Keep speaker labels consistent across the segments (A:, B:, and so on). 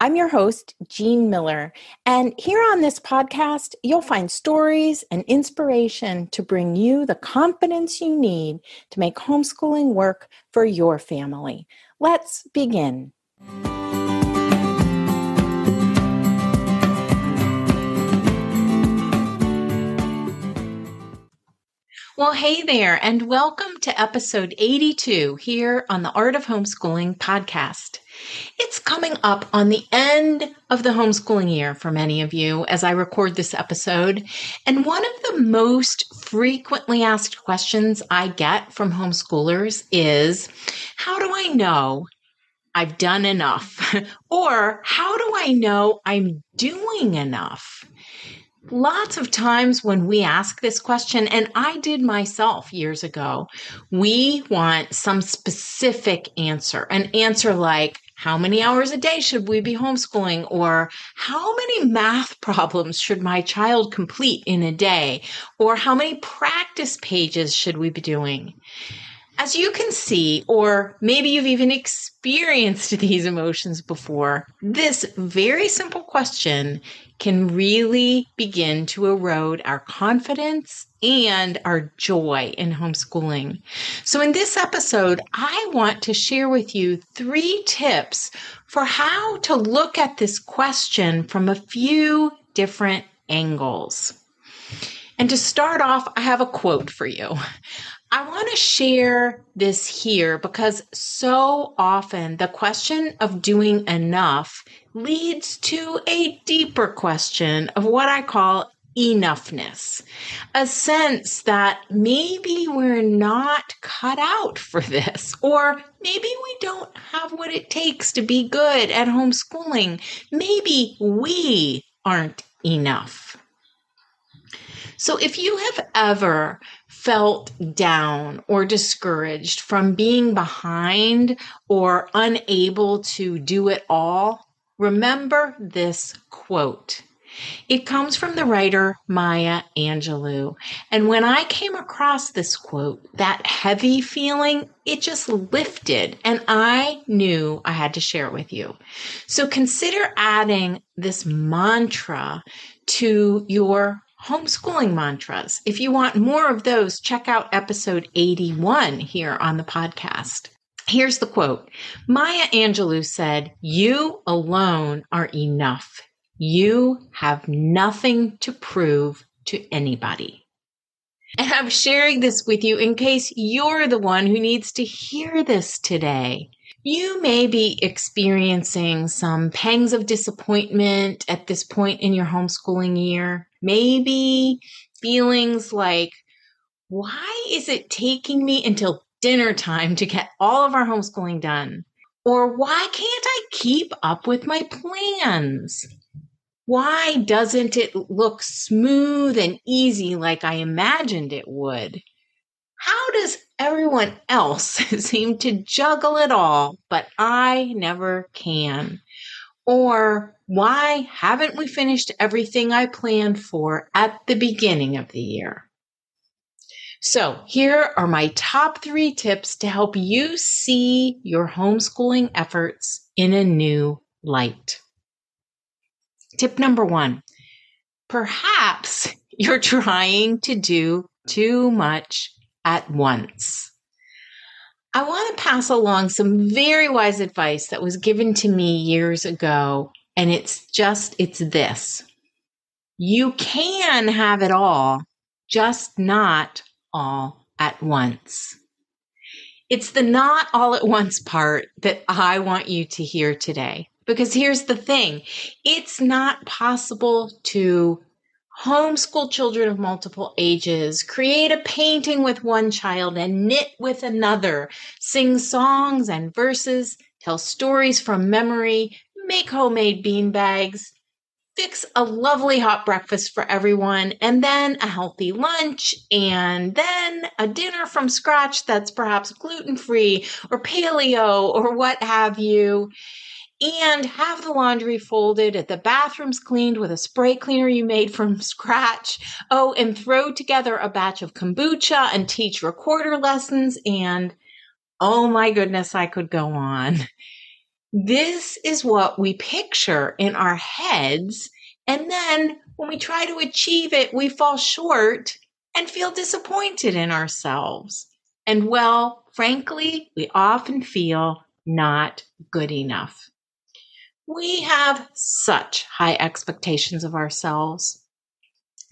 A: I'm your host, Jean Miller, and here on this podcast, you'll find stories and inspiration to bring you the confidence you need to make homeschooling work for your family. Let's begin. Well, hey there, and welcome to episode 82 here on the Art of Homeschooling podcast. It's coming up on the end of the homeschooling year for many of you as I record this episode. And one of the most frequently asked questions I get from homeschoolers is How do I know I've done enough? or how do I know I'm doing enough? Lots of times when we ask this question, and I did myself years ago, we want some specific answer, an answer like, how many hours a day should we be homeschooling? Or how many math problems should my child complete in a day? Or how many practice pages should we be doing? As you can see, or maybe you've even experienced these emotions before, this very simple question can really begin to erode our confidence and our joy in homeschooling. So, in this episode, I want to share with you three tips for how to look at this question from a few different angles. And to start off, I have a quote for you. I want to share this here because so often the question of doing enough leads to a deeper question of what I call enoughness. A sense that maybe we're not cut out for this, or maybe we don't have what it takes to be good at homeschooling. Maybe we aren't enough. So if you have ever felt down or discouraged from being behind or unable to do it all, remember this quote. It comes from the writer Maya Angelou. And when I came across this quote, that heavy feeling, it just lifted and I knew I had to share it with you. So consider adding this mantra to your homeschooling mantras. If you want more of those, check out episode 81 here on the podcast. Here's the quote Maya Angelou said, You alone are enough. You have nothing to prove to anybody. And I'm sharing this with you in case you're the one who needs to hear this today. You may be experiencing some pangs of disappointment at this point in your homeschooling year. Maybe feelings like, why is it taking me until dinner time to get all of our homeschooling done? Or why can't I keep up with my plans? Why doesn't it look smooth and easy like I imagined it would? How does everyone else seem to juggle it all, but I never can? Or why haven't we finished everything I planned for at the beginning of the year? So, here are my top three tips to help you see your homeschooling efforts in a new light. Tip number one perhaps you're trying to do too much at once. I want to pass along some very wise advice that was given to me years ago, and it's just it's this. You can have it all, just not all at once. It's the not all at once part that I want you to hear today. Because here's the thing it's not possible to homeschool children of multiple ages, create a painting with one child and knit with another, sing songs and verses, tell stories from memory, make homemade bean bags, fix a lovely hot breakfast for everyone, and then a healthy lunch, and then a dinner from scratch that's perhaps gluten free or paleo or what have you. And have the laundry folded, at the bathrooms cleaned with a spray cleaner you made from scratch. Oh, and throw together a batch of kombucha and teach recorder lessons. And oh my goodness, I could go on. This is what we picture in our heads. And then when we try to achieve it, we fall short and feel disappointed in ourselves. And well, frankly, we often feel not good enough. We have such high expectations of ourselves.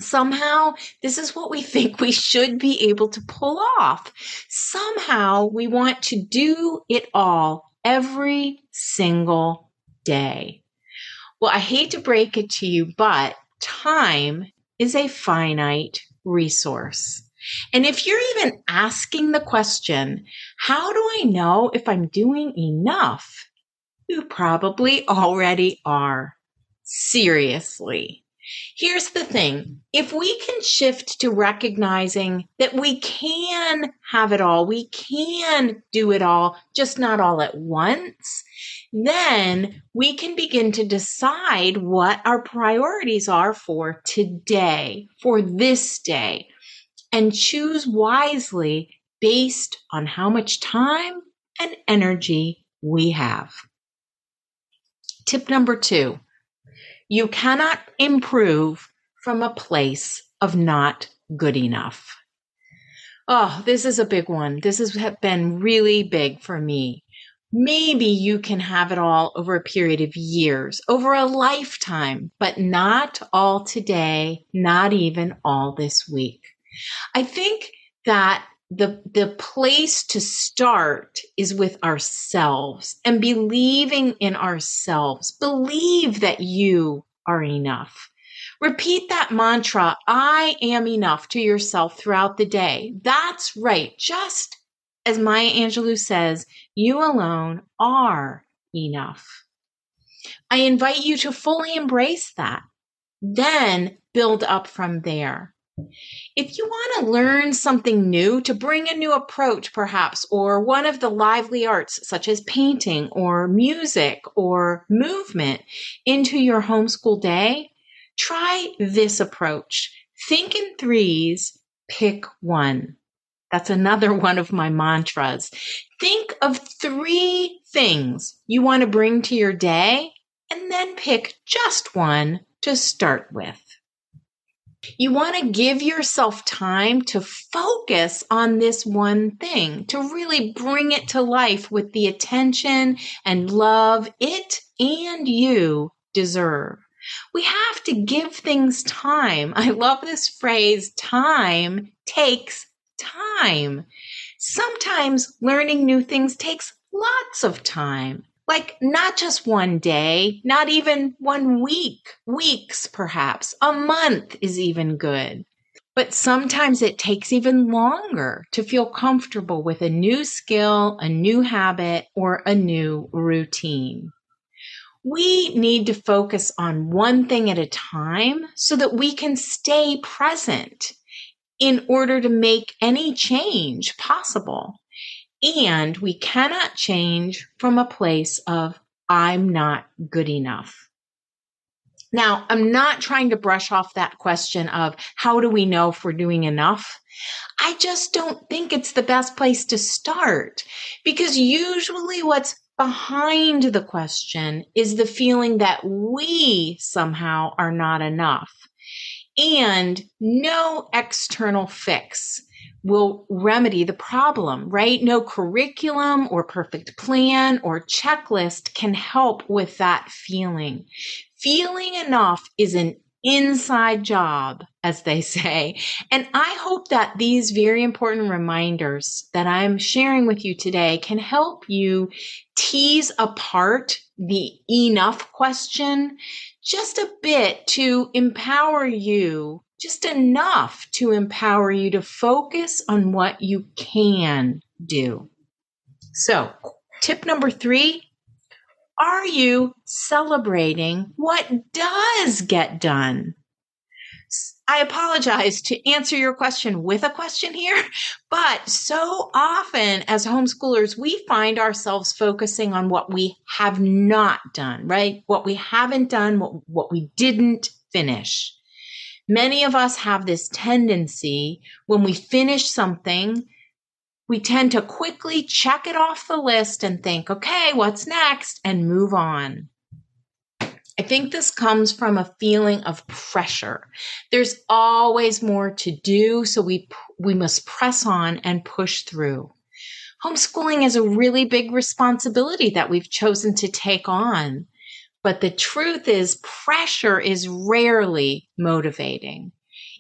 A: Somehow, this is what we think we should be able to pull off. Somehow, we want to do it all every single day. Well, I hate to break it to you, but time is a finite resource. And if you're even asking the question, how do I know if I'm doing enough? You probably already are. Seriously. Here's the thing. If we can shift to recognizing that we can have it all, we can do it all, just not all at once, then we can begin to decide what our priorities are for today, for this day, and choose wisely based on how much time and energy we have. Tip number two you cannot improve from a place of not good enough. Oh, this is a big one. This has been really big for me. Maybe you can have it all over a period of years, over a lifetime, but not all today, not even all this week. I think that the the place to start is with ourselves and believing in ourselves. Believe that you are enough. Repeat that mantra i am enough to yourself throughout the day. That's right. Just as maya angelou says you alone are enough. I invite you to fully embrace that. Then build up from there if you want to learn something new, to bring a new approach, perhaps, or one of the lively arts such as painting or music or movement into your homeschool day, try this approach. Think in threes, pick one. That's another one of my mantras. Think of three things you want to bring to your day and then pick just one to start with. You want to give yourself time to focus on this one thing, to really bring it to life with the attention and love it and you deserve. We have to give things time. I love this phrase time takes time. Sometimes learning new things takes lots of time like not just one day, not even one week, weeks perhaps, a month is even good. But sometimes it takes even longer to feel comfortable with a new skill, a new habit, or a new routine. We need to focus on one thing at a time so that we can stay present in order to make any change possible. And we cannot change from a place of I'm not good enough. Now, I'm not trying to brush off that question of how do we know if we're doing enough? I just don't think it's the best place to start because usually what's behind the question is the feeling that we somehow are not enough and no external fix will remedy the problem, right? No curriculum or perfect plan or checklist can help with that feeling. Feeling enough is an inside job, as they say. And I hope that these very important reminders that I'm sharing with you today can help you tease apart the enough question just a bit to empower you, just enough to empower you to focus on what you can do. So, tip number three are you celebrating what does get done? I apologize to answer your question with a question here, but so often as homeschoolers, we find ourselves focusing on what we have not done, right? What we haven't done, what, what we didn't finish. Many of us have this tendency when we finish something we tend to quickly check it off the list and think, okay, what's next? And move on. I think this comes from a feeling of pressure. There's always more to do, so we we must press on and push through. Homeschooling is a really big responsibility that we've chosen to take on. But the truth is pressure is rarely motivating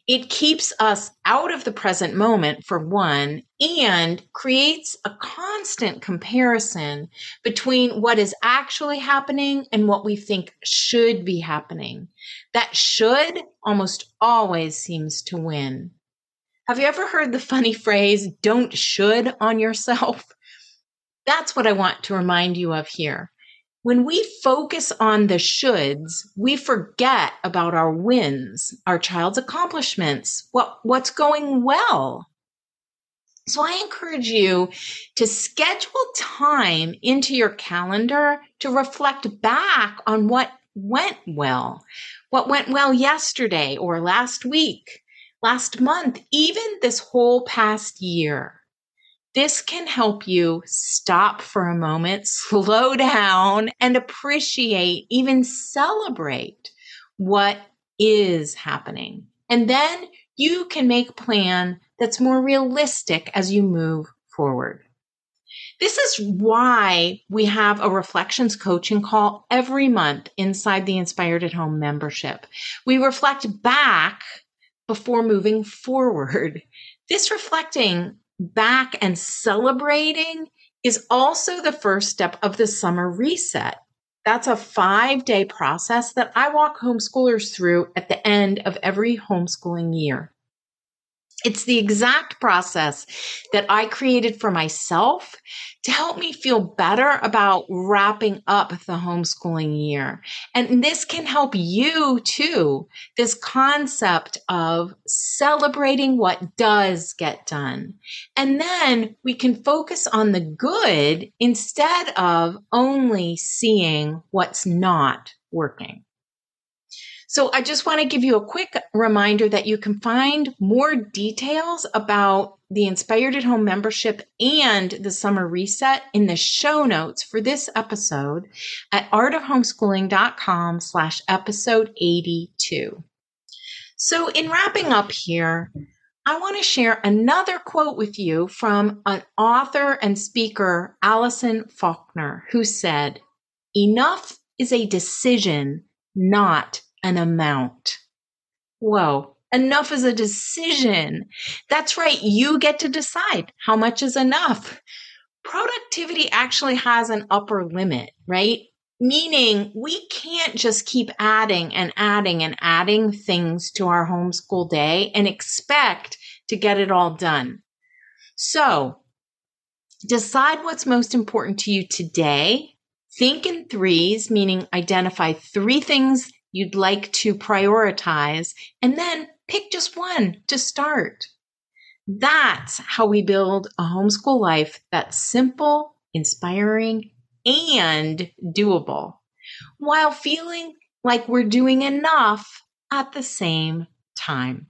A: it keeps us out of the present moment for one and creates a constant comparison between what is actually happening and what we think should be happening. That should almost always seems to win. Have you ever heard the funny phrase, don't should on yourself? That's what I want to remind you of here when we focus on the shoulds, we forget about our wins, our child's accomplishments, what, what's going well. So I encourage you to schedule time into your calendar to reflect back on what went well, what went well yesterday or last week, last month, even this whole past year. This can help you stop for a moment, slow down, and appreciate, even celebrate what is happening. And then you can make a plan that's more realistic as you move forward. This is why we have a reflections coaching call every month inside the Inspired at Home membership. We reflect back before moving forward. This reflecting back and celebrating is also the first step of the summer reset. That's a five day process that I walk homeschoolers through at the end of every homeschooling year. It's the exact process that I created for myself to help me feel better about wrapping up the homeschooling year. And this can help you too. This concept of celebrating what does get done. And then we can focus on the good instead of only seeing what's not working. So I just want to give you a quick reminder that you can find more details about the Inspired at Home membership and the summer reset in the show notes for this episode at artofhomeschooling.com slash episode 82. So in wrapping up here, I want to share another quote with you from an author and speaker, Allison Faulkner, who said, enough is a decision, not an amount. Whoa, enough is a decision. That's right. You get to decide how much is enough. Productivity actually has an upper limit, right? Meaning we can't just keep adding and adding and adding things to our homeschool day and expect to get it all done. So decide what's most important to you today. Think in threes, meaning identify three things you'd like to prioritize, and then pick just one to start. That's how we build a homeschool life that's simple, inspiring, and doable while feeling like we're doing enough at the same time.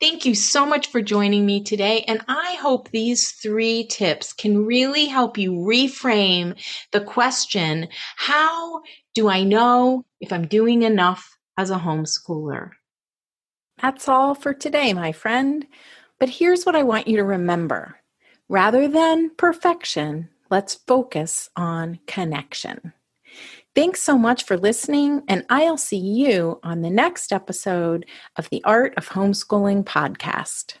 A: Thank you so much for joining me today. And I hope these three tips can really help you reframe the question, how do I know if I'm doing enough as a homeschooler? That's all for today, my friend. But here's what I want you to remember. Rather than perfection, let's focus on connection. Thanks so much for listening, and I'll see you on the next episode of the Art of Homeschooling podcast.